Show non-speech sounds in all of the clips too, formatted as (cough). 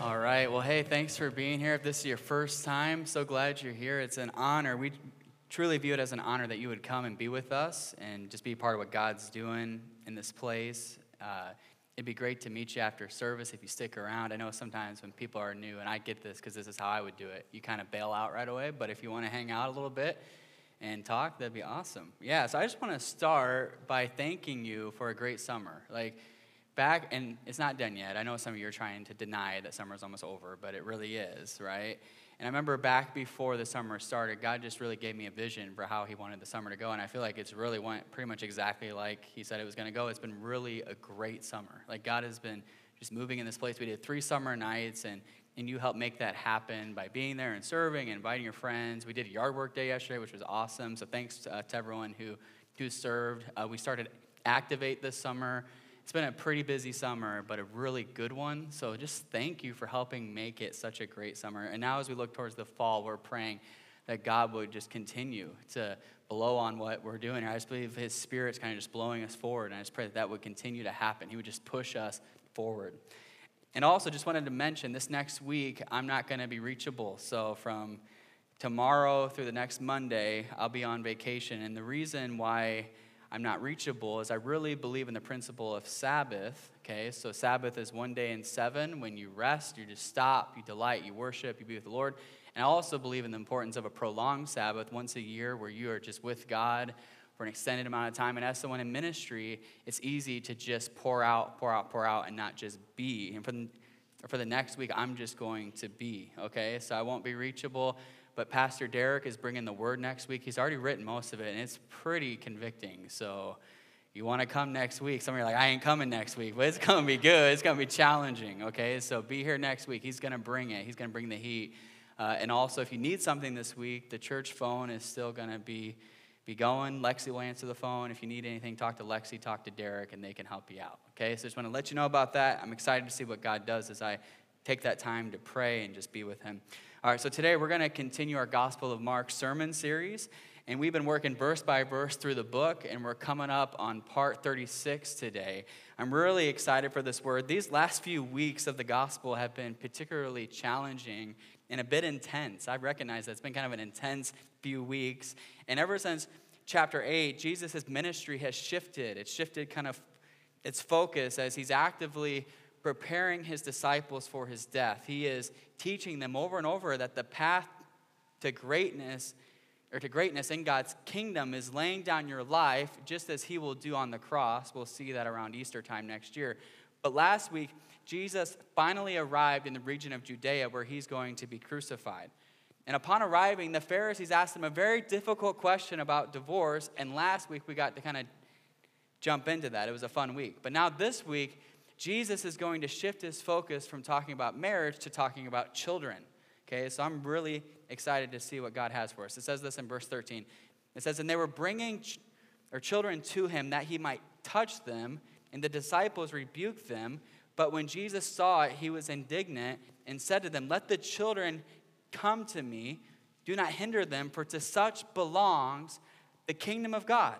All right. Well, hey, thanks for being here. If this is your first time, so glad you're here. It's an honor. We truly view it as an honor that you would come and be with us and just be part of what God's doing in this place. Uh, it'd be great to meet you after service if you stick around. I know sometimes when people are new, and I get this because this is how I would do it, you kind of bail out right away. But if you want to hang out a little bit and talk, that'd be awesome. Yeah, so I just want to start by thanking you for a great summer. Like, back, and it's not done yet. I know some of you are trying to deny that summer's almost over, but it really is, right? And I remember back before the summer started, God just really gave me a vision for how He wanted the summer to go. And I feel like it's really went pretty much exactly like He said it was going to go. It's been really a great summer. Like God has been just moving in this place. We did three summer nights, and, and you helped make that happen by being there and serving and inviting your friends. We did a yard work day yesterday, which was awesome. So thanks to, uh, to everyone who, who served. Uh, we started Activate this summer. It's been a pretty busy summer, but a really good one. So just thank you for helping make it such a great summer. And now, as we look towards the fall, we're praying that God would just continue to blow on what we're doing. I just believe His Spirit's kind of just blowing us forward. And I just pray that that would continue to happen. He would just push us forward. And also, just wanted to mention this next week, I'm not going to be reachable. So, from tomorrow through the next Monday, I'll be on vacation. And the reason why I'm not reachable is I really believe in the principle of Sabbath. Okay, so Sabbath is one day in seven. When you rest, you just stop, you delight, you worship, you be with the Lord. And I also believe in the importance of a prolonged Sabbath once a year where you are just with God for an extended amount of time. And as someone in ministry, it's easy to just pour out, pour out, pour out, and not just be. And for the, for the next week, I'm just going to be, okay? So I won't be reachable. But Pastor Derek is bringing the word next week. He's already written most of it, and it's pretty convicting. So you want to come next week. Some of you are like, I ain't coming next week. But it's going to be good. It's going to be challenging, okay? So be here next week. He's going to bring it, he's going to bring the heat. Uh, and also, if you need something this week, the church phone is still going to be, be going. Lexi will answer the phone. If you need anything, talk to Lexi, talk to Derek, and they can help you out, okay? So just want to let you know about that. I'm excited to see what God does as I take that time to pray and just be with Him. All right, so today we're going to continue our Gospel of Mark sermon series. And we've been working verse by verse through the book, and we're coming up on part 36 today. I'm really excited for this word. These last few weeks of the gospel have been particularly challenging and a bit intense. I recognize that it's been kind of an intense few weeks. And ever since chapter 8, Jesus' ministry has shifted. It's shifted kind of its focus as he's actively preparing his disciples for his death. He is teaching them over and over that the path to greatness or to greatness in God's kingdom is laying down your life just as he will do on the cross. We'll see that around Easter time next year. But last week, Jesus finally arrived in the region of Judea where he's going to be crucified. And upon arriving, the Pharisees asked him a very difficult question about divorce. And last week, we got to kind of jump into that. It was a fun week. But now, this week, Jesus is going to shift his focus from talking about marriage to talking about children. Okay, so I'm really excited to see what God has for us. It says this in verse 13. It says, And they were bringing ch- or children to him that he might touch them, and the disciples rebuked them. But when Jesus saw it, he was indignant and said to them, Let the children come to me. Do not hinder them, for to such belongs the kingdom of God.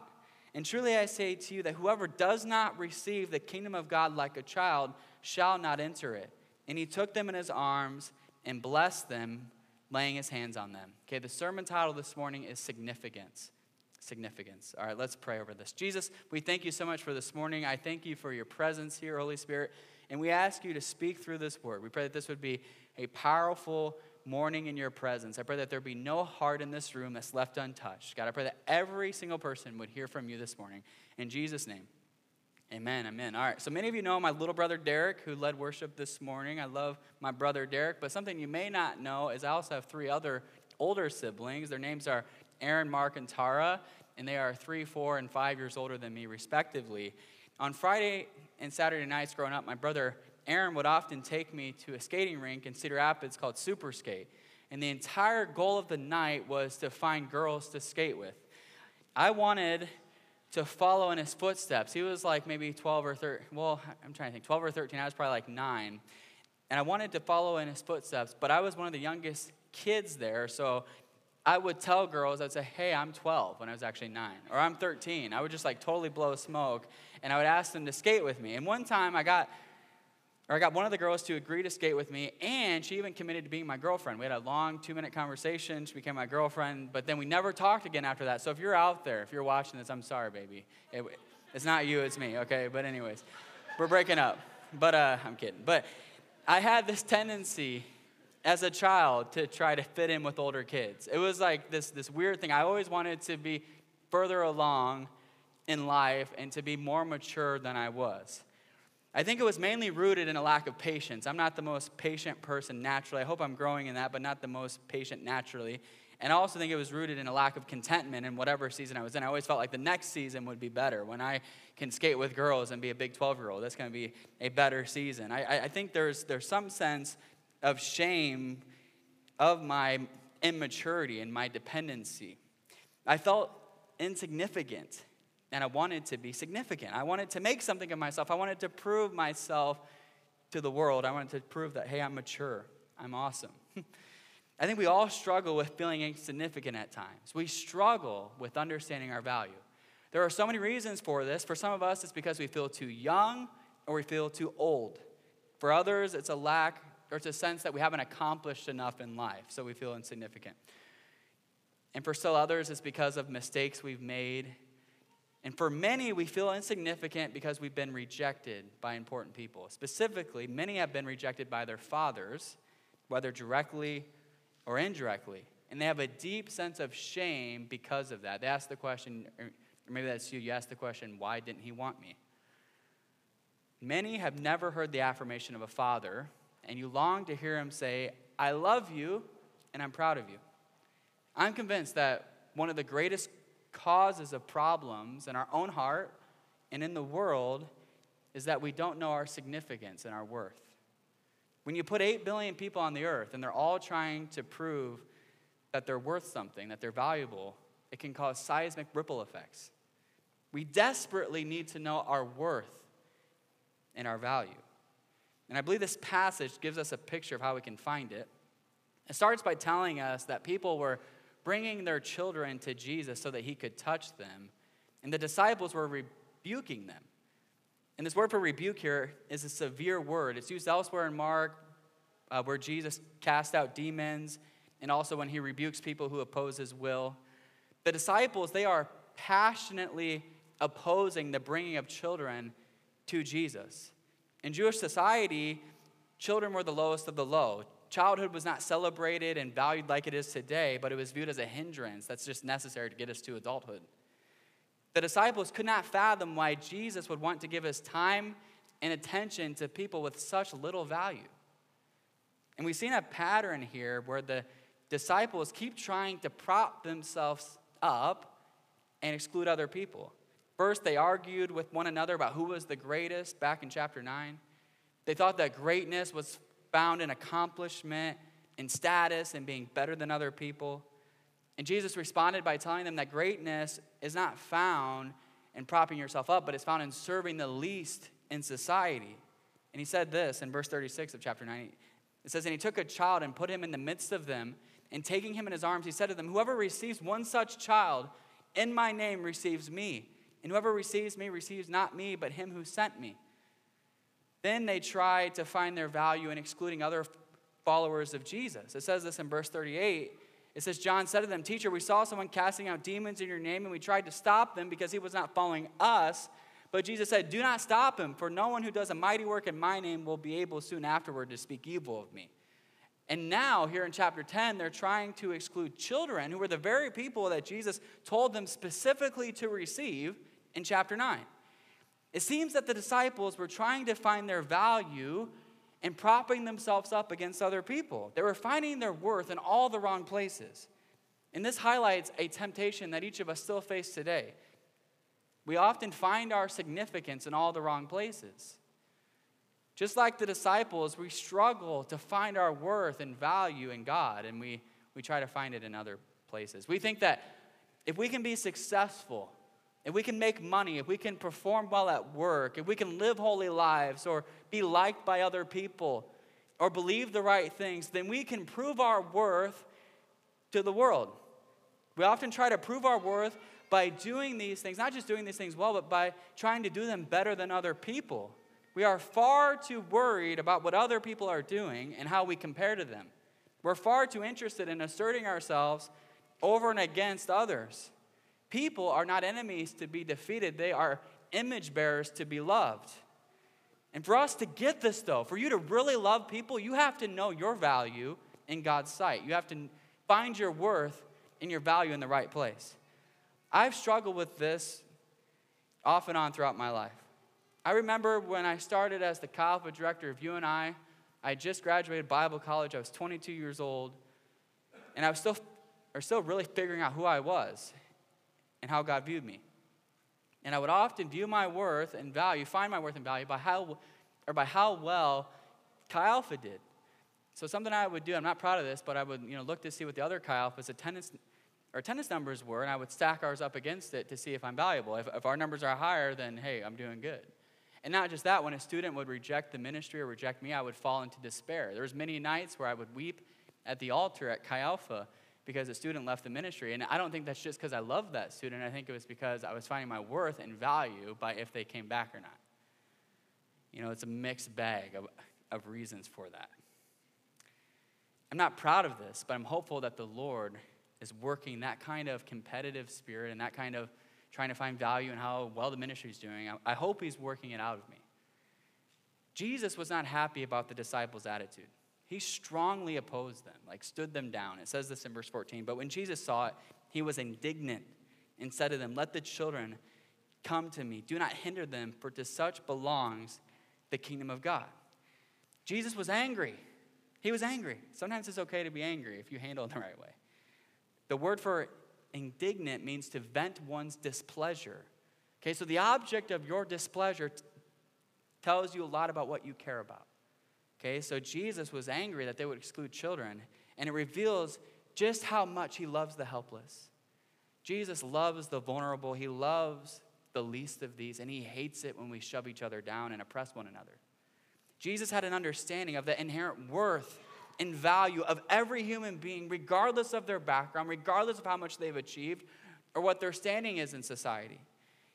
And truly I say to you that whoever does not receive the kingdom of God like a child shall not enter it. And he took them in his arms and blessed them, laying his hands on them. Okay, the sermon title this morning is Significance. Significance. All right, let's pray over this. Jesus, we thank you so much for this morning. I thank you for your presence here, Holy Spirit. And we ask you to speak through this word. We pray that this would be a powerful, morning in your presence. I pray that there be no heart in this room that's left untouched. God, I pray that every single person would hear from you this morning. In Jesus' name, amen. Amen. All right, so many of you know my little brother Derek, who led worship this morning. I love my brother Derek, but something you may not know is I also have three other older siblings. Their names are Aaron, Mark, and Tara, and they are three, four, and five years older than me, respectively. On Friday and Saturday nights growing up, my brother Aaron would often take me to a skating rink in Cedar Rapids called Super Skate. And the entire goal of the night was to find girls to skate with. I wanted to follow in his footsteps. He was like maybe 12 or 13, well, I'm trying to think, 12 or 13. I was probably like nine. And I wanted to follow in his footsteps, but I was one of the youngest kids there. So I would tell girls, I'd say, hey, I'm 12 when I was actually nine, or I'm 13. I would just like totally blow smoke. And I would ask them to skate with me. And one time I got or I got one of the girls to agree to skate with me, and she even committed to being my girlfriend. We had a long two minute conversation. She became my girlfriend, but then we never talked again after that. So if you're out there, if you're watching this, I'm sorry, baby. It, it's not you, it's me, okay? But, anyways, we're breaking up. But uh, I'm kidding. But I had this tendency as a child to try to fit in with older kids. It was like this, this weird thing. I always wanted to be further along in life and to be more mature than I was. I think it was mainly rooted in a lack of patience. I'm not the most patient person naturally. I hope I'm growing in that, but not the most patient naturally. And I also think it was rooted in a lack of contentment in whatever season I was in. I always felt like the next season would be better. When I can skate with girls and be a big 12 year old, that's going to be a better season. I, I think there's, there's some sense of shame of my immaturity and my dependency. I felt insignificant and I wanted to be significant. I wanted to make something of myself. I wanted to prove myself to the world. I wanted to prove that, hey, I'm mature, I'm awesome. (laughs) I think we all struggle with feeling insignificant at times. We struggle with understanding our value. There are so many reasons for this. For some of us, it's because we feel too young or we feel too old. For others, it's a lack or it's a sense that we haven't accomplished enough in life, so we feel insignificant. And for still others, it's because of mistakes we've made and for many, we feel insignificant because we've been rejected by important people. Specifically, many have been rejected by their fathers, whether directly or indirectly. And they have a deep sense of shame because of that. They ask the question, or maybe that's you, you ask the question, why didn't he want me? Many have never heard the affirmation of a father, and you long to hear him say, I love you and I'm proud of you. I'm convinced that one of the greatest causes of problems in our own heart and in the world is that we don't know our significance and our worth. When you put 8 billion people on the earth and they're all trying to prove that they're worth something, that they're valuable, it can cause seismic ripple effects. We desperately need to know our worth and our value. And I believe this passage gives us a picture of how we can find it. It starts by telling us that people were bringing their children to Jesus so that he could touch them. And the disciples were rebuking them. And this word for rebuke here is a severe word. It's used elsewhere in Mark, uh, where Jesus cast out demons, and also when he rebukes people who oppose his will. The disciples, they are passionately opposing the bringing of children to Jesus. In Jewish society, children were the lowest of the low childhood was not celebrated and valued like it is today, but it was viewed as a hindrance that's just necessary to get us to adulthood. The disciples could not fathom why Jesus would want to give his time and attention to people with such little value. And we've seen a pattern here where the disciples keep trying to prop themselves up and exclude other people. First, they argued with one another about who was the greatest back in chapter 9. They thought that greatness was found in accomplishment, in status, and being better than other people. And Jesus responded by telling them that greatness is not found in propping yourself up, but it's found in serving the least in society. And he said this in verse 36 of chapter 9. It says, And he took a child and put him in the midst of them, and taking him in his arms, he said to them, Whoever receives one such child in my name receives me. And whoever receives me receives not me, but him who sent me. Then they try to find their value in excluding other followers of Jesus. It says this in verse 38. It says, John said to them, Teacher, we saw someone casting out demons in your name, and we tried to stop them because he was not following us. But Jesus said, Do not stop him, for no one who does a mighty work in my name will be able soon afterward to speak evil of me. And now, here in chapter 10, they're trying to exclude children who were the very people that Jesus told them specifically to receive in chapter 9. It seems that the disciples were trying to find their value in propping themselves up against other people. They were finding their worth in all the wrong places. And this highlights a temptation that each of us still face today. We often find our significance in all the wrong places. Just like the disciples, we struggle to find our worth and value in God, and we, we try to find it in other places. We think that if we can be successful, if we can make money, if we can perform well at work, if we can live holy lives or be liked by other people or believe the right things, then we can prove our worth to the world. We often try to prove our worth by doing these things, not just doing these things well, but by trying to do them better than other people. We are far too worried about what other people are doing and how we compare to them. We're far too interested in asserting ourselves over and against others. People are not enemies to be defeated, they are image bearers to be loved. And for us to get this, though, for you to really love people, you have to know your value in God's sight. You have to find your worth and your value in the right place. I've struggled with this off and on throughout my life. I remember when I started as the Chi director of UNI, I just graduated Bible college. I was 22 years old, and I was still, or still really figuring out who I was and how God viewed me. And I would often view my worth and value, find my worth and value by how, or by how well Chi Alpha did. So something I would do, I'm not proud of this, but I would you know, look to see what the other Chi Alpha's attendance or attendance numbers were, and I would stack ours up against it to see if I'm valuable. If, if our numbers are higher, then hey, I'm doing good. And not just that, when a student would reject the ministry or reject me, I would fall into despair. There was many nights where I would weep at the altar at Chi Alpha because a student left the ministry. And I don't think that's just because I loved that student. I think it was because I was finding my worth and value by if they came back or not. You know, it's a mixed bag of, of reasons for that. I'm not proud of this, but I'm hopeful that the Lord is working that kind of competitive spirit and that kind of trying to find value in how well the ministry is doing. I, I hope He's working it out of me. Jesus was not happy about the disciples' attitude. He strongly opposed them, like stood them down. It says this in verse 14. But when Jesus saw it, he was indignant and said to them, Let the children come to me. Do not hinder them, for to such belongs the kingdom of God. Jesus was angry. He was angry. Sometimes it's okay to be angry if you handle it (laughs) the right way. The word for indignant means to vent one's displeasure. Okay, so the object of your displeasure t- tells you a lot about what you care about. Okay, so Jesus was angry that they would exclude children, and it reveals just how much he loves the helpless. Jesus loves the vulnerable, he loves the least of these, and he hates it when we shove each other down and oppress one another. Jesus had an understanding of the inherent worth and value of every human being, regardless of their background, regardless of how much they've achieved or what their standing is in society.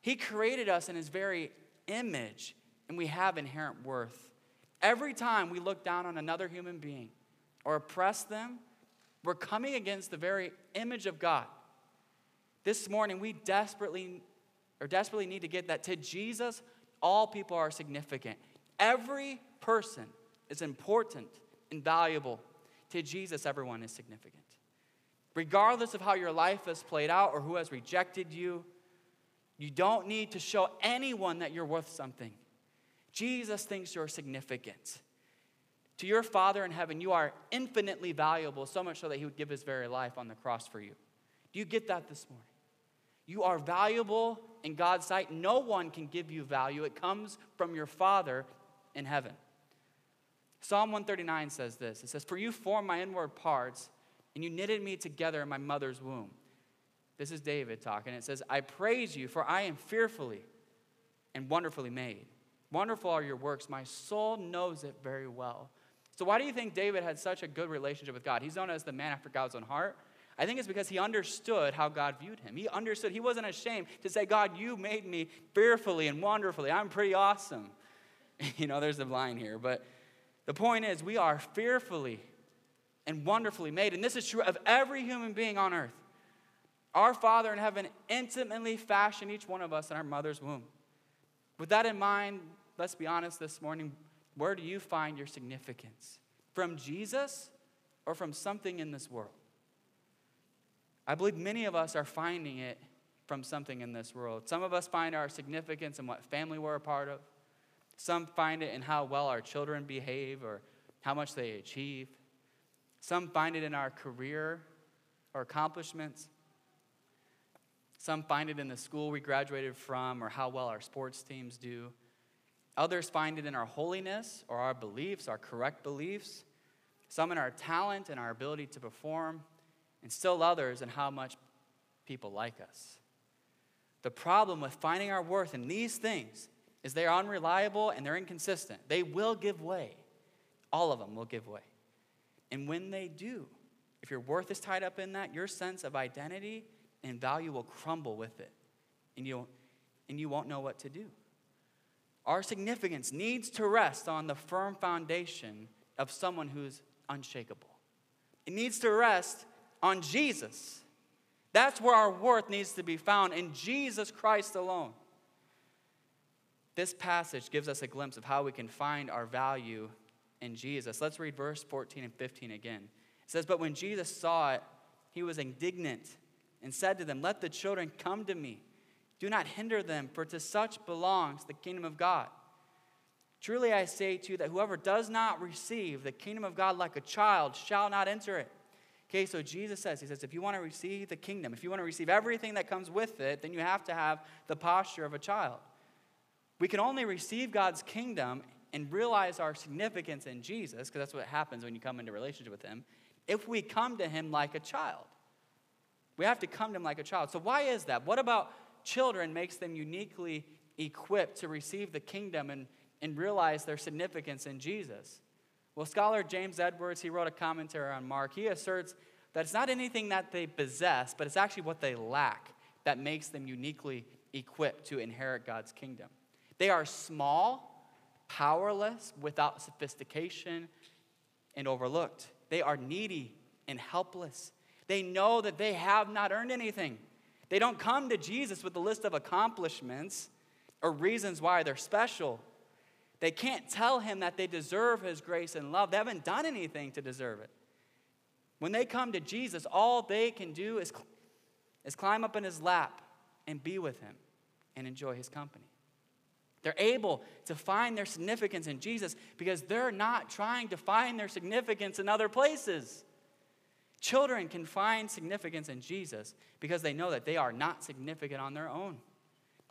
He created us in his very image, and we have inherent worth. Every time we look down on another human being or oppress them, we're coming against the very image of God. This morning, we desperately or desperately need to get that to Jesus, all people are significant. Every person is important and valuable. To Jesus, everyone is significant. Regardless of how your life has played out or who has rejected you, you don't need to show anyone that you're worth something. Jesus thinks you're significant. To your Father in heaven, you are infinitely valuable, so much so that He would give His very life on the cross for you. Do you get that this morning? You are valuable in God's sight. No one can give you value, it comes from your Father in heaven. Psalm 139 says this It says, For you formed my inward parts, and you knitted me together in my mother's womb. This is David talking. It says, I praise you, for I am fearfully and wonderfully made. Wonderful are your works. My soul knows it very well. So, why do you think David had such a good relationship with God? He's known as the man after God's own heart. I think it's because he understood how God viewed him. He understood, he wasn't ashamed to say, God, you made me fearfully and wonderfully. I'm pretty awesome. (laughs) You know, there's a line here. But the point is, we are fearfully and wonderfully made. And this is true of every human being on earth. Our Father in heaven intimately fashioned each one of us in our mother's womb. With that in mind, let's be honest this morning, where do you find your significance? From Jesus or from something in this world? I believe many of us are finding it from something in this world. Some of us find our significance in what family we're a part of. Some find it in how well our children behave or how much they achieve. Some find it in our career or accomplishments. Some find it in the school we graduated from or how well our sports teams do. Others find it in our holiness or our beliefs, our correct beliefs. Some in our talent and our ability to perform. And still others in how much people like us. The problem with finding our worth in these things is they are unreliable and they're inconsistent. They will give way. All of them will give way. And when they do, if your worth is tied up in that, your sense of identity and value will crumble with it. And you, and you won't know what to do. Our significance needs to rest on the firm foundation of someone who's unshakable. It needs to rest on Jesus. That's where our worth needs to be found in Jesus Christ alone. This passage gives us a glimpse of how we can find our value in Jesus. Let's read verse 14 and 15 again. It says, But when Jesus saw it, he was indignant and said to them, Let the children come to me. Do not hinder them, for to such belongs the kingdom of God. Truly I say to you that whoever does not receive the kingdom of God like a child shall not enter it. Okay, so Jesus says, He says, if you want to receive the kingdom, if you want to receive everything that comes with it, then you have to have the posture of a child. We can only receive God's kingdom and realize our significance in Jesus, because that's what happens when you come into relationship with Him, if we come to Him like a child. We have to come to Him like a child. So, why is that? What about children makes them uniquely equipped to receive the kingdom and, and realize their significance in Jesus? Well, scholar James Edwards, he wrote a commentary on Mark. He asserts that it's not anything that they possess, but it's actually what they lack that makes them uniquely equipped to inherit God's kingdom. They are small, powerless, without sophistication, and overlooked. They are needy and helpless. They know that they have not earned anything. They don't come to Jesus with a list of accomplishments or reasons why they're special. They can't tell him that they deserve his grace and love. They haven't done anything to deserve it. When they come to Jesus, all they can do is, is climb up in his lap and be with him and enjoy his company. They're able to find their significance in Jesus because they're not trying to find their significance in other places. Children can find significance in Jesus because they know that they are not significant on their own.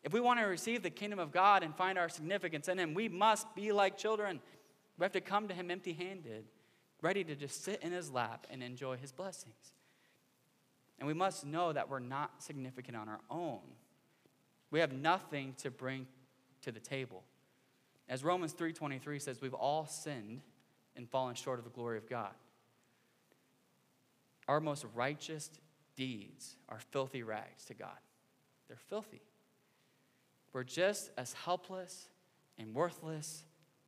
If we want to receive the kingdom of God and find our significance in Him, we must be like children. We have to come to Him empty handed, ready to just sit in His lap and enjoy His blessings. And we must know that we're not significant on our own. We have nothing to bring to the table. As Romans 3:23 says, we've all sinned and fallen short of the glory of God. Our most righteous deeds are filthy rags to God. They're filthy. We're just as helpless and worthless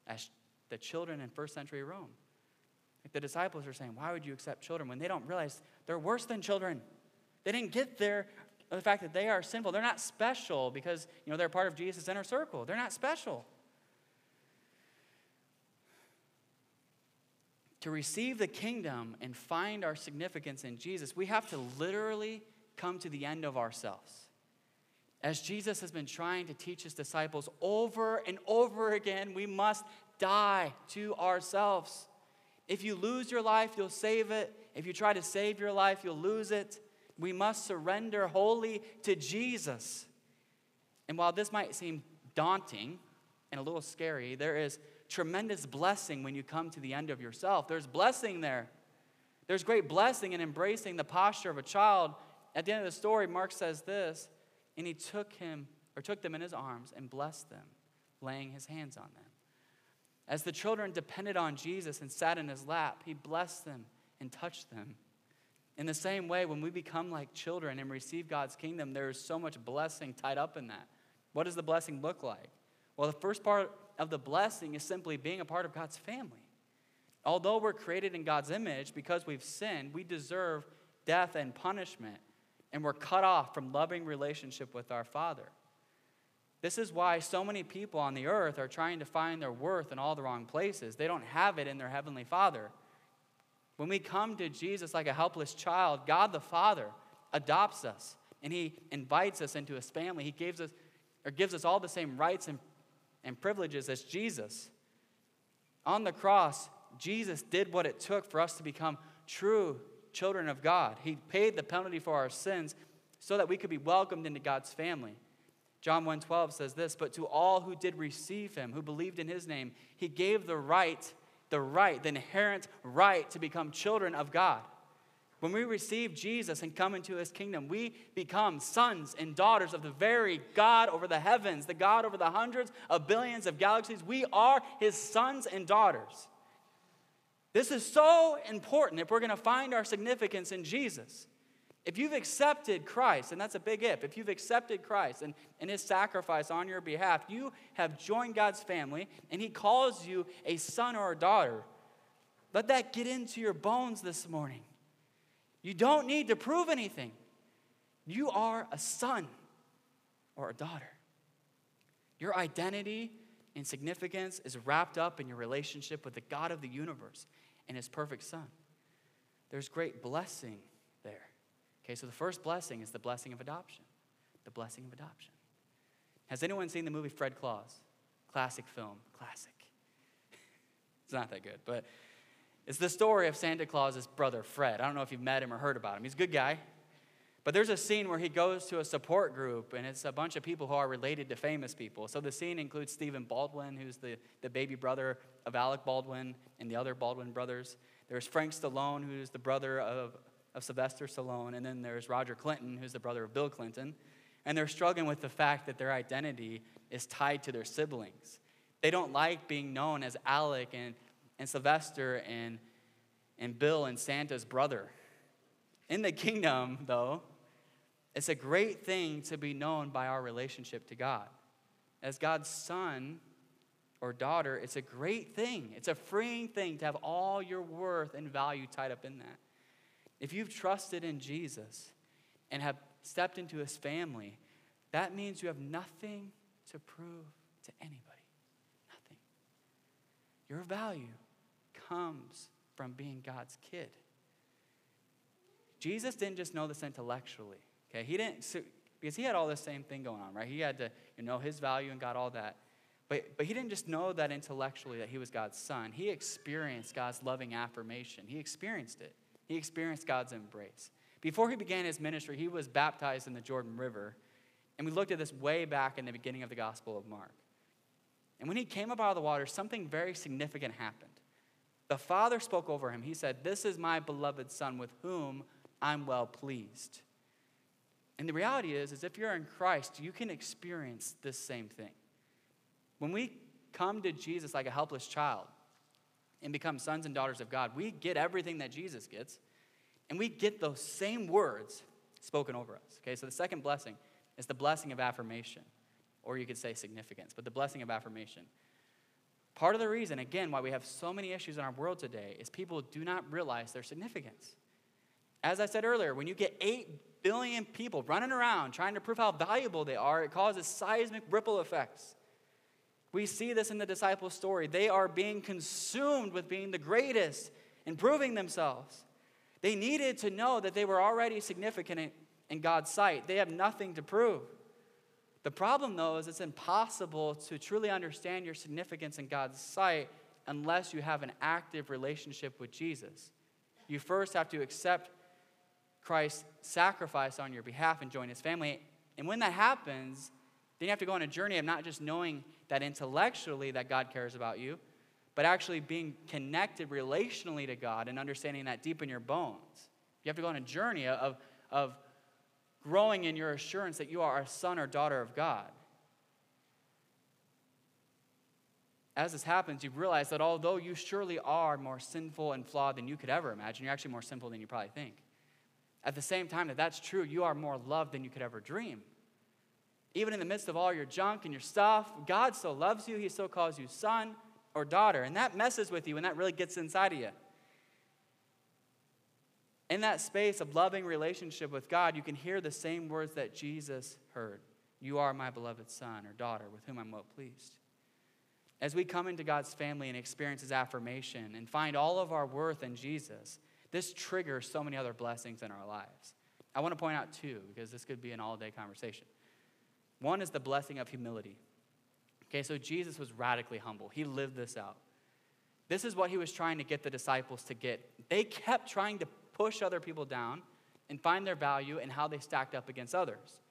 as the children in first century Rome. Like the disciples are saying, Why would you accept children when they don't realize they're worse than children? They didn't get there the fact that they are sinful. They're not special because you know they're part of Jesus' inner circle. They're not special. To receive the kingdom and find our significance in Jesus, we have to literally come to the end of ourselves. As Jesus has been trying to teach his disciples over and over again, we must die to ourselves. If you lose your life, you'll save it. If you try to save your life, you'll lose it. We must surrender wholly to Jesus. And while this might seem daunting and a little scary, there is tremendous blessing when you come to the end of yourself. There's blessing there. There's great blessing in embracing the posture of a child. At the end of the story, Mark says this, and he took him or took them in his arms and blessed them, laying his hands on them. As the children depended on Jesus and sat in his lap, he blessed them and touched them. In the same way, when we become like children and receive God's kingdom, there is so much blessing tied up in that. What does the blessing look like? Well, the first part of the blessing is simply being a part of God's family. Although we're created in God's image, because we've sinned, we deserve death and punishment, and we're cut off from loving relationship with our Father. This is why so many people on the earth are trying to find their worth in all the wrong places. They don't have it in their Heavenly Father. When we come to Jesus like a helpless child, God the Father adopts us and He invites us into His family. He gives us or gives us all the same rights and, and privileges as Jesus. On the cross, Jesus did what it took for us to become true children of God. He paid the penalty for our sins so that we could be welcomed into God's family. John 1:12 says this, but to all who did receive him, who believed in his name, he gave the right the right, the inherent right to become children of God. When we receive Jesus and come into his kingdom, we become sons and daughters of the very God over the heavens, the God over the hundreds of billions of galaxies. We are his sons and daughters. This is so important if we're going to find our significance in Jesus. If you've accepted Christ, and that's a big if, if you've accepted Christ and, and his sacrifice on your behalf, you have joined God's family and he calls you a son or a daughter. Let that get into your bones this morning. You don't need to prove anything. You are a son or a daughter. Your identity and significance is wrapped up in your relationship with the God of the universe and his perfect son. There's great blessing there. Okay, so the first blessing is the blessing of adoption. The blessing of adoption. Has anyone seen the movie Fred Claus? Classic film, classic. (laughs) it's not that good, but it's the story of Santa Claus's brother, Fred. I don't know if you've met him or heard about him. He's a good guy. But there's a scene where he goes to a support group, and it's a bunch of people who are related to famous people. So the scene includes Stephen Baldwin, who's the, the baby brother of Alec Baldwin and the other Baldwin brothers. There's Frank Stallone, who's the brother of of Sylvester Stallone, and then there's Roger Clinton, who's the brother of Bill Clinton. And they're struggling with the fact that their identity is tied to their siblings. They don't like being known as Alec and, and Sylvester and, and Bill and Santa's brother. In the kingdom, though, it's a great thing to be known by our relationship to God. As God's son or daughter, it's a great thing. It's a freeing thing to have all your worth and value tied up in that. If you've trusted in Jesus and have stepped into his family, that means you have nothing to prove to anybody. Nothing. Your value comes from being God's kid. Jesus didn't just know this intellectually. Okay, he didn't because he had all the same thing going on, right? He had to you know his value and got all that. But, but he didn't just know that intellectually that he was God's son. He experienced God's loving affirmation. He experienced it. He experienced God's embrace. Before he began his ministry, he was baptized in the Jordan River. And we looked at this way back in the beginning of the Gospel of Mark. And when he came up out of the water, something very significant happened. The Father spoke over him. He said, This is my beloved Son with whom I'm well pleased. And the reality is, is if you're in Christ, you can experience this same thing. When we come to Jesus like a helpless child, and become sons and daughters of God, we get everything that Jesus gets, and we get those same words spoken over us. Okay, so the second blessing is the blessing of affirmation, or you could say significance, but the blessing of affirmation. Part of the reason, again, why we have so many issues in our world today is people do not realize their significance. As I said earlier, when you get 8 billion people running around trying to prove how valuable they are, it causes seismic ripple effects. We see this in the disciples' story. They are being consumed with being the greatest and proving themselves. They needed to know that they were already significant in God's sight. They have nothing to prove. The problem, though, is it's impossible to truly understand your significance in God's sight unless you have an active relationship with Jesus. You first have to accept Christ's sacrifice on your behalf and join his family. And when that happens, then you have to go on a journey of not just knowing that intellectually that God cares about you, but actually being connected relationally to God and understanding that deep in your bones. You have to go on a journey of, of growing in your assurance that you are a son or daughter of God. As this happens, you realize that although you surely are more sinful and flawed than you could ever imagine, you're actually more sinful than you probably think. At the same time that that's true, you are more loved than you could ever dream. Even in the midst of all your junk and your stuff, God still loves you. He still calls you son or daughter. And that messes with you and that really gets inside of you. In that space of loving relationship with God, you can hear the same words that Jesus heard You are my beloved son or daughter with whom I'm well pleased. As we come into God's family and experience His affirmation and find all of our worth in Jesus, this triggers so many other blessings in our lives. I want to point out two because this could be an all day conversation. One is the blessing of humility. Okay, so Jesus was radically humble. He lived this out. This is what he was trying to get the disciples to get. They kept trying to push other people down and find their value and how they stacked up against others.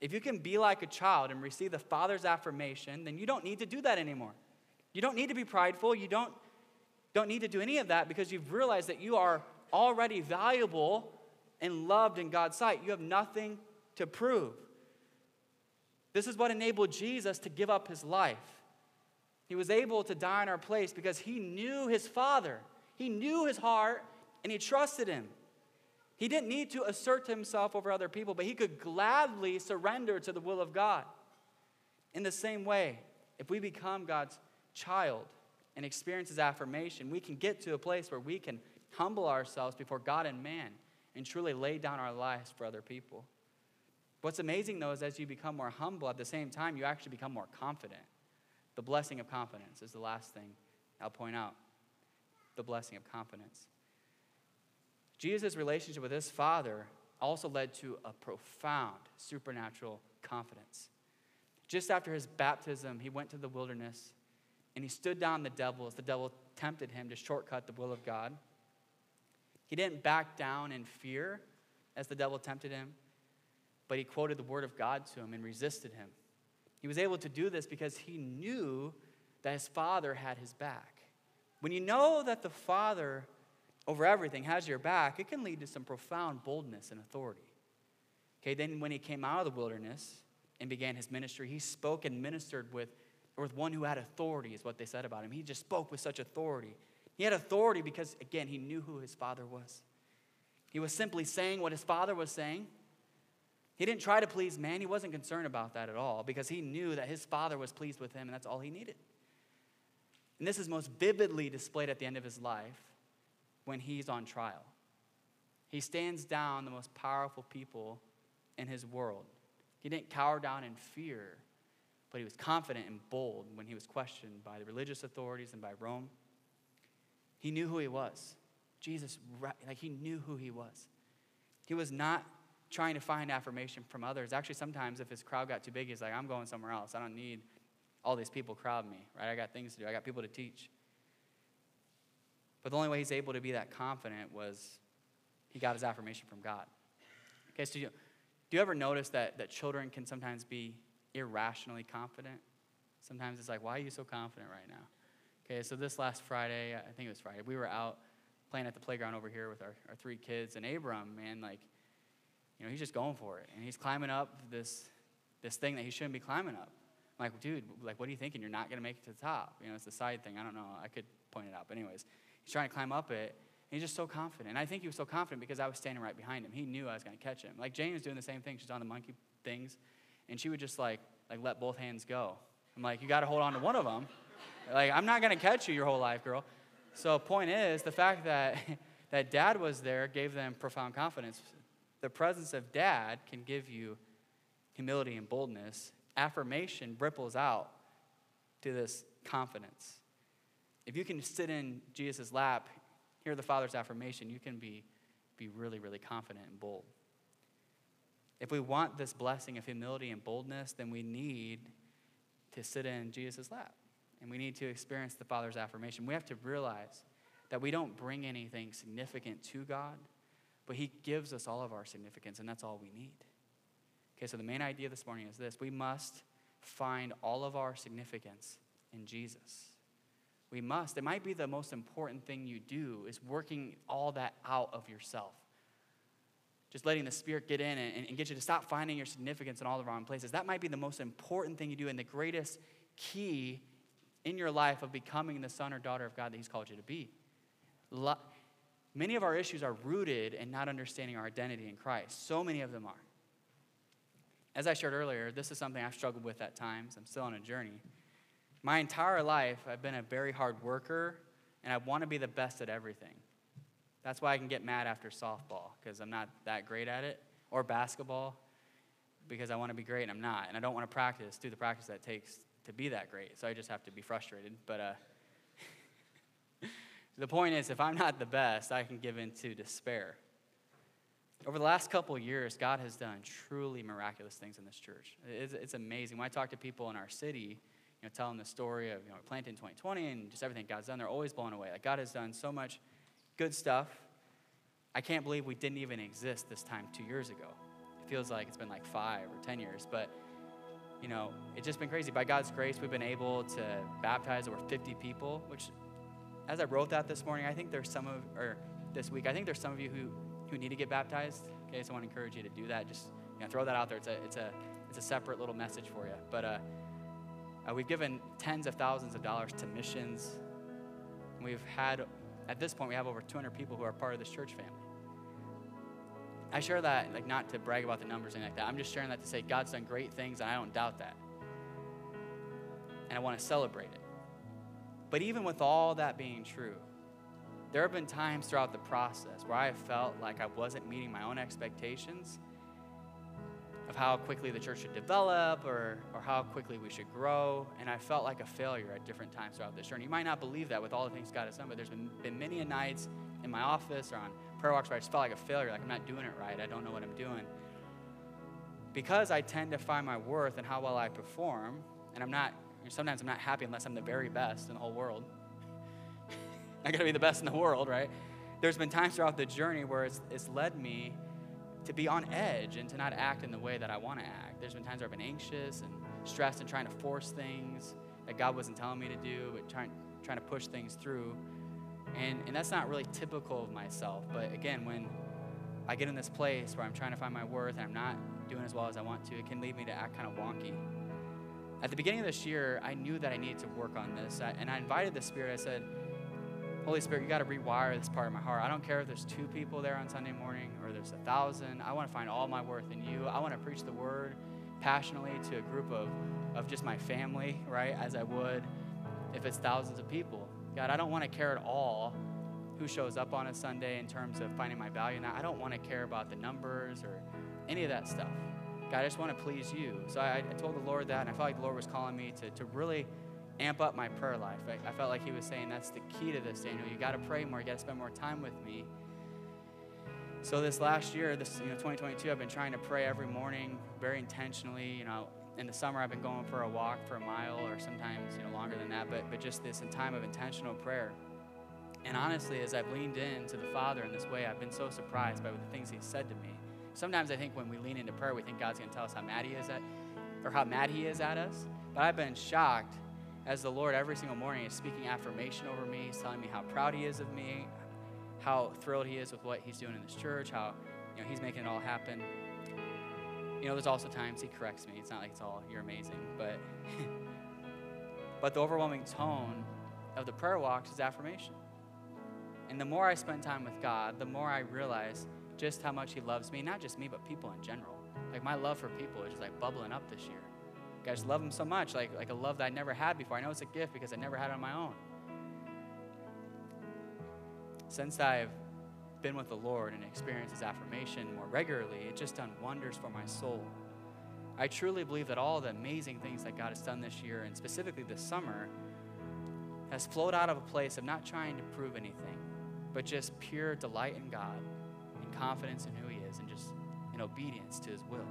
If you can be like a child and receive the Father's affirmation, then you don't need to do that anymore. You don't need to be prideful. You don't, don't need to do any of that because you've realized that you are already valuable and loved in God's sight. You have nothing to prove. This is what enabled Jesus to give up his life. He was able to die in our place because he knew his Father, he knew his heart, and he trusted him. He didn't need to assert himself over other people, but he could gladly surrender to the will of God. In the same way, if we become God's child and experience his affirmation, we can get to a place where we can humble ourselves before God and man and truly lay down our lives for other people. What's amazing though is as you become more humble, at the same time, you actually become more confident. The blessing of confidence is the last thing I'll point out. The blessing of confidence. Jesus' relationship with his Father also led to a profound supernatural confidence. Just after his baptism, he went to the wilderness and he stood down the devil as the devil tempted him to shortcut the will of God. He didn't back down in fear as the devil tempted him, but he quoted the word of God to him and resisted him. He was able to do this because he knew that his father had his back. When you know that the father over everything has your back, it can lead to some profound boldness and authority. Okay, then when he came out of the wilderness and began his ministry, he spoke and ministered with, with one who had authority, is what they said about him. He just spoke with such authority. He had authority because, again, he knew who his father was. He was simply saying what his father was saying. He didn't try to please man. He wasn't concerned about that at all because he knew that his father was pleased with him and that's all he needed. And this is most vividly displayed at the end of his life when he's on trial. He stands down the most powerful people in his world. He didn't cower down in fear, but he was confident and bold when he was questioned by the religious authorities and by Rome. He knew who he was. Jesus, like he knew who he was. He was not trying to find affirmation from others. Actually, sometimes if his crowd got too big, he's like, I'm going somewhere else. I don't need all these people crowd me, right? I got things to do, I got people to teach. But the only way he's able to be that confident was he got his affirmation from God. Okay, so you, do you ever notice that, that children can sometimes be irrationally confident? Sometimes it's like, why are you so confident right now? Okay, so this last Friday, I think it was Friday, we were out playing at the playground over here with our, our three kids, and Abram, man, like, you know, he's just going for it. And he's climbing up this, this thing that he shouldn't be climbing up. I'm like, dude, like, what are you thinking? You're not going to make it to the top. You know, it's the side thing. I don't know. I could point it out. But, anyways, he's trying to climb up it. And he's just so confident. And I think he was so confident because I was standing right behind him. He knew I was going to catch him. Like, Jane was doing the same thing. She's on the monkey things. And she would just, like, like let both hands go. I'm like, you got to hold on to one of them. Like, I'm not going to catch you your whole life, girl. So, point is, the fact that, (laughs) that dad was there gave them profound confidence. The presence of dad can give you humility and boldness. Affirmation ripples out to this confidence. If you can sit in Jesus' lap, hear the Father's affirmation, you can be, be really, really confident and bold. If we want this blessing of humility and boldness, then we need to sit in Jesus' lap and we need to experience the Father's affirmation. We have to realize that we don't bring anything significant to God, but He gives us all of our significance, and that's all we need. Okay, so the main idea this morning is this we must find all of our significance in Jesus. We must. It might be the most important thing you do is working all that out of yourself. Just letting the Spirit get in and, and get you to stop finding your significance in all the wrong places. That might be the most important thing you do and the greatest key in your life of becoming the son or daughter of God that He's called you to be. Many of our issues are rooted in not understanding our identity in Christ. So many of them are. As I shared earlier, this is something I've struggled with at times. I'm still on a journey. My entire life, I've been a very hard worker, and I want to be the best at everything. That's why I can get mad after softball, because I'm not that great at it, or basketball, because I want to be great and I'm not. And I don't want to practice, do the practice that takes to be that great. So I just have to be frustrated. But uh, (laughs) the point is, if I'm not the best, I can give in to despair. Over the last couple years, God has done truly miraculous things in this church. It's, it's, amazing. When I talk to people in our city, you know, telling the story of you know, planting in 2020 and just everything God's done, they're always blown away. Like God has done so much good stuff. I can't believe we didn't even exist this time two years ago. It feels like it's been like five or 10 years, but you know, it's just been crazy. By God's grace, we've been able to baptize over 50 people, which, as I wrote that this morning, I think there's some of, or this week, I think there's some of you who, who need to get baptized. Okay, so I want to encourage you to do that. Just you know, throw that out there. It's a, it's a, it's a separate little message for you. But uh, uh, we've given tens of thousands of dollars to missions. We've had, at this point, we have over 200 people who are part of this church family. I share that like not to brag about the numbers or anything like that. I'm just sharing that to say God's done great things and I don't doubt that. And I want to celebrate it. But even with all that being true, there have been times throughout the process where I felt like I wasn't meeting my own expectations of how quickly the church should develop or, or how quickly we should grow. And I felt like a failure at different times throughout this journey. You might not believe that with all the things God has done, but there's been, been many a nights in my office or on prayer walks where I just felt like a failure, like I'm not doing it right. I don't know what I'm doing. Because I tend to find my worth in how well I perform, and I'm not, sometimes I'm not happy unless I'm the very best in the whole world. (laughs) I gotta be the best in the world, right? There's been times throughout the journey where it's, it's led me to be on edge and to not act in the way that I want to act. There's been times where I've been anxious and stressed and trying to force things that God wasn't telling me to do, but trying, trying to push things through. And, and that's not really typical of myself. But again, when I get in this place where I'm trying to find my worth and I'm not doing as well as I want to, it can lead me to act kind of wonky. At the beginning of this year, I knew that I needed to work on this. I, and I invited the Spirit. I said, Holy Spirit, you got to rewire this part of my heart. I don't care if there's two people there on Sunday morning or there's a thousand. I want to find all my worth in you. I want to preach the word passionately to a group of, of just my family, right, as I would if it's thousands of people. God, I don't want to care at all who shows up on a Sunday in terms of finding my value in that. I don't want to care about the numbers or any of that stuff. God, I just want to please you. So I, I told the Lord that, and I felt like the Lord was calling me to, to really amp up my prayer life. I, I felt like he was saying that's the key to this, Daniel. You got to pray more. You got to spend more time with me. So this last year, this you know 2022, I've been trying to pray every morning, very intentionally. You know, in the summer, I've been going for a walk for a mile, or sometimes you know longer than that. But but just this in time of intentional prayer. And honestly, as I've leaned into the Father in this way, I've been so surprised by the things He's said to me. Sometimes I think when we lean into prayer, we think God's going to tell us how mad He is at, or how mad He is at us. But I've been shocked as the Lord every single morning is speaking affirmation over me. He's telling me how proud He is of me, how thrilled He is with what He's doing in this church, how you know He's making it all happen. You know, there's also times He corrects me. It's not like it's all you're amazing, but (laughs) but the overwhelming tone of the prayer walks is affirmation. And the more I spend time with God, the more I realize just how much He loves me, not just me, but people in general. Like my love for people is just like bubbling up this year. I just love him so much, like, like a love that I never had before. I know it's a gift because I never had it on my own. Since I've been with the Lord and experienced his affirmation more regularly, it's just done wonders for my soul. I truly believe that all the amazing things that God has done this year, and specifically this summer, has flowed out of a place of not trying to prove anything, but just pure delight in God and confidence in who He is and just in obedience to His will.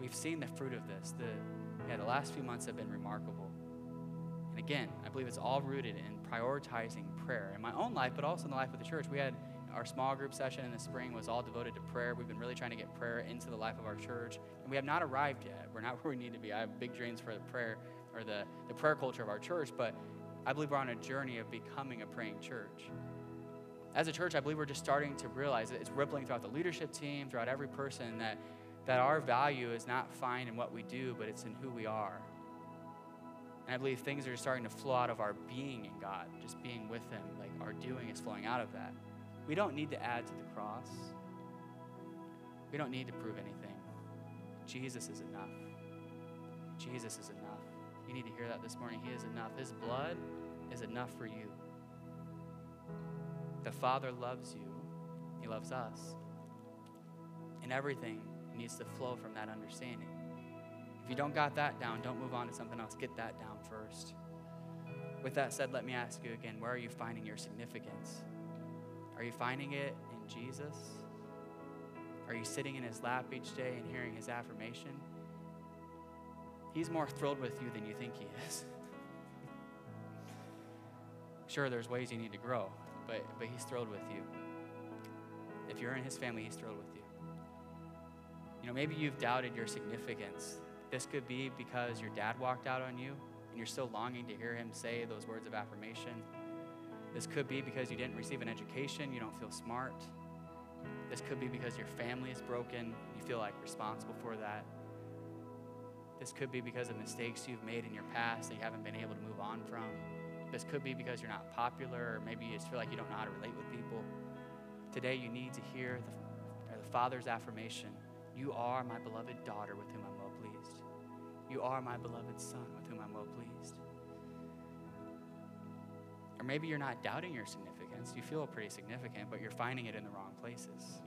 We've seen the fruit of this. The, yeah, the last few months have been remarkable. And again, I believe it's all rooted in prioritizing prayer in my own life, but also in the life of the church. We had our small group session in the spring was all devoted to prayer. We've been really trying to get prayer into the life of our church, and we have not arrived yet. We're not (laughs) where we need to be. I have big dreams for the prayer or the, the prayer culture of our church, but I believe we're on a journey of becoming a praying church. As a church, I believe we're just starting to realize that it's rippling throughout the leadership team, throughout every person, that that our value is not found in what we do, but it's in who we are. And I believe things are starting to flow out of our being in God, just being with Him. Like our doing is flowing out of that. We don't need to add to the cross, we don't need to prove anything. Jesus is enough. Jesus is enough. You need to hear that this morning. He is enough. His blood is enough for you. The Father loves you, He loves us. And everything needs to flow from that understanding. If you don't got that down, don't move on to something else. Get that down first. With that said, let me ask you again where are you finding your significance? Are you finding it in Jesus? Are you sitting in his lap each day and hearing his affirmation? He's more thrilled with you than you think he is. (laughs) sure, there's ways you need to grow, but, but he's thrilled with you. If you're in his family, he's thrilled with you. You know, maybe you've doubted your significance. This could be because your dad walked out on you and you're still longing to hear him say those words of affirmation. This could be because you didn't receive an education, you don't feel smart. This could be because your family is broken, you feel like responsible for that. This could be because of mistakes you've made in your past that you haven't been able to move on from. This could be because you're not popular, or maybe you just feel like you don't know how to relate with people. Today, you need to hear the father's affirmation You are my beloved daughter with whom I'm well pleased. You are my beloved son with whom I'm well pleased. Or maybe you're not doubting your significance. You feel pretty significant, but you're finding it in the wrong places.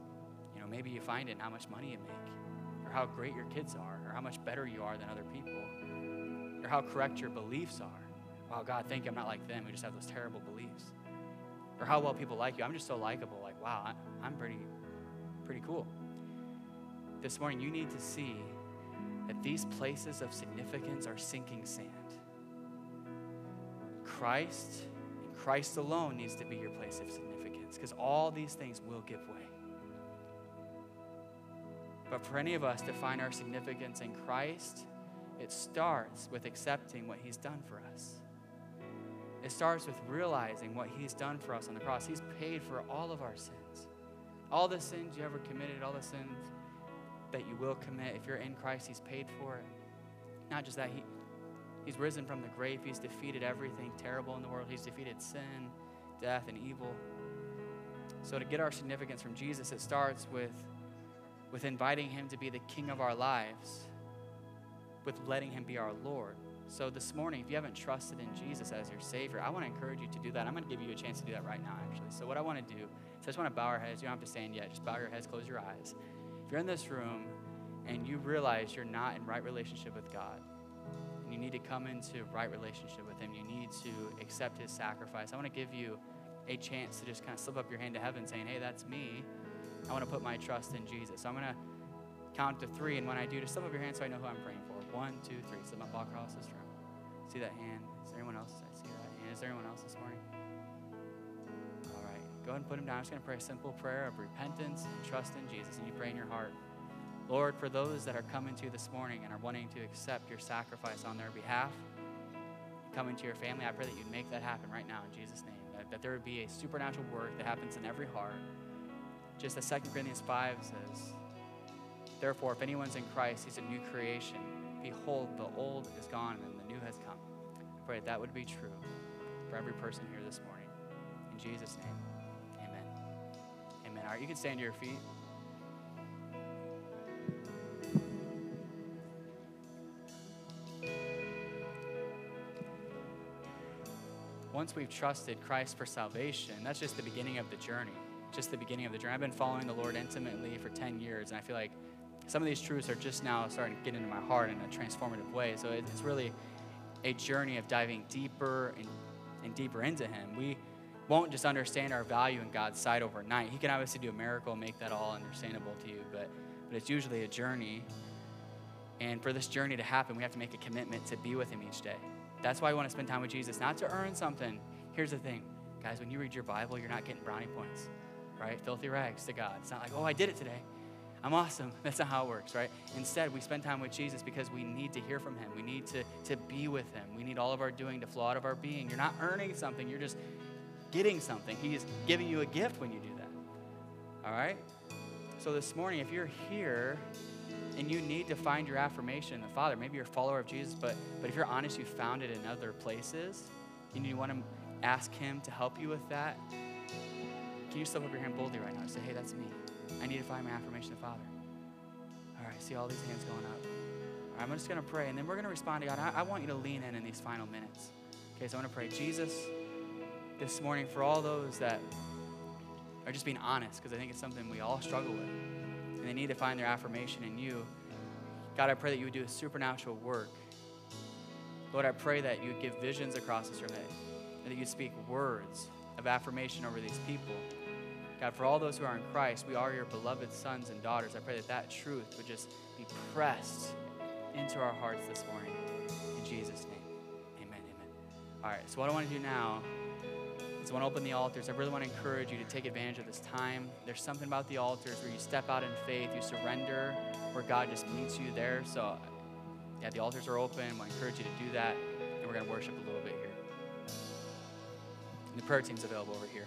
You know, maybe you find it in how much money you make, or how great your kids are, or how much better you are than other people, or how correct your beliefs are. Wow, God, thank you, I'm not like them who just have those terrible beliefs. Or how well people like you. I'm just so likable. Like, wow, I'm pretty, pretty cool. This morning, you need to see that these places of significance are sinking sand. Christ and Christ alone needs to be your place of significance because all these things will give way. But for any of us to find our significance in Christ, it starts with accepting what He's done for us. It starts with realizing what He's done for us on the cross. He's paid for all of our sins. All the sins you ever committed, all the sins that you will commit. If you're in Christ, He's paid for it. Not just that, he, He's risen from the grave. He's defeated everything terrible in the world. He's defeated sin, death, and evil. So, to get our significance from Jesus, it starts with, with inviting Him to be the King of our lives, with letting Him be our Lord. So, this morning, if you haven't trusted in Jesus as your Savior, I want to encourage you to do that. I'm going to give you a chance to do that right now, actually. So, what I want to do is I just want to bow our heads. You don't have to stand yet. Just bow your heads, close your eyes. You're in this room and you realize you're not in right relationship with God, and you need to come into right relationship with Him, you need to accept His sacrifice. I want to give you a chance to just kind of slip up your hand to heaven saying, Hey, that's me. I want to put my trust in Jesus. So I'm going to count to three, and when I do, just slip up your hand so I know who I'm praying for. One, two, three. Slip up across this room. See that hand? Is there anyone else? I see that hand. Is there anyone else this morning? Go ahead and put him down. I'm just going to pray a simple prayer of repentance and trust in Jesus. And you pray in your heart. Lord, for those that are coming to you this morning and are wanting to accept your sacrifice on their behalf, coming to your family, I pray that you'd make that happen right now in Jesus' name. That, that there would be a supernatural work that happens in every heart. Just as 2 Corinthians 5 says, Therefore, if anyone's in Christ, he's a new creation. Behold, the old is gone and the new has come. I pray that, that would be true for every person here this morning. In Jesus' name. Amen. All right, you can stand to your feet. Once we've trusted Christ for salvation, that's just the beginning of the journey. Just the beginning of the journey. I've been following the Lord intimately for 10 years, and I feel like some of these truths are just now starting to get into my heart in a transformative way. So it's really a journey of diving deeper and, and deeper into Him. We won't just understand our value in God's sight overnight. He can obviously do a miracle and make that all understandable to you, but, but it's usually a journey. And for this journey to happen, we have to make a commitment to be with Him each day. That's why we want to spend time with Jesus, not to earn something. Here's the thing, guys, when you read your Bible, you're not getting brownie points, right? Filthy rags to God. It's not like, oh, I did it today. I'm awesome. (laughs) That's not how it works, right? Instead, we spend time with Jesus because we need to hear from him. We need to, to be with him. We need all of our doing to flow out of our being. You're not earning something, you're just getting something. He's giving you a gift when you do that. All right? So this morning, if you're here and you need to find your affirmation in the Father, maybe you're a follower of Jesus, but, but if you're honest, you found it in other places, and you want to ask him to help you with that, can you slip up your hand boldly right now and say, hey, that's me. I need to find my affirmation of Father. All right, see all these hands going up. All right, I'm just going to pray, and then we're going to respond to God. I, I want you to lean in in these final minutes. Okay, so I want to pray, Jesus, this morning for all those that are just being honest, because I think it's something we all struggle with, and they need to find their affirmation in you. God, I pray that you would do a supernatural work. Lord, I pray that you would give visions across this room, that, that you'd speak words of affirmation over these people. God, for all those who are in Christ, we are your beloved sons and daughters. I pray that that truth would just be pressed into our hearts this morning. In Jesus' name, amen, amen. All right, so what I want to do now I want to open the altars. I really want to encourage you to take advantage of this time. There's something about the altars where you step out in faith, you surrender, where God just meets you there. So, yeah, the altars are open. I encourage you to do that, and we're going to worship a little bit here. And the prayer team's available over here.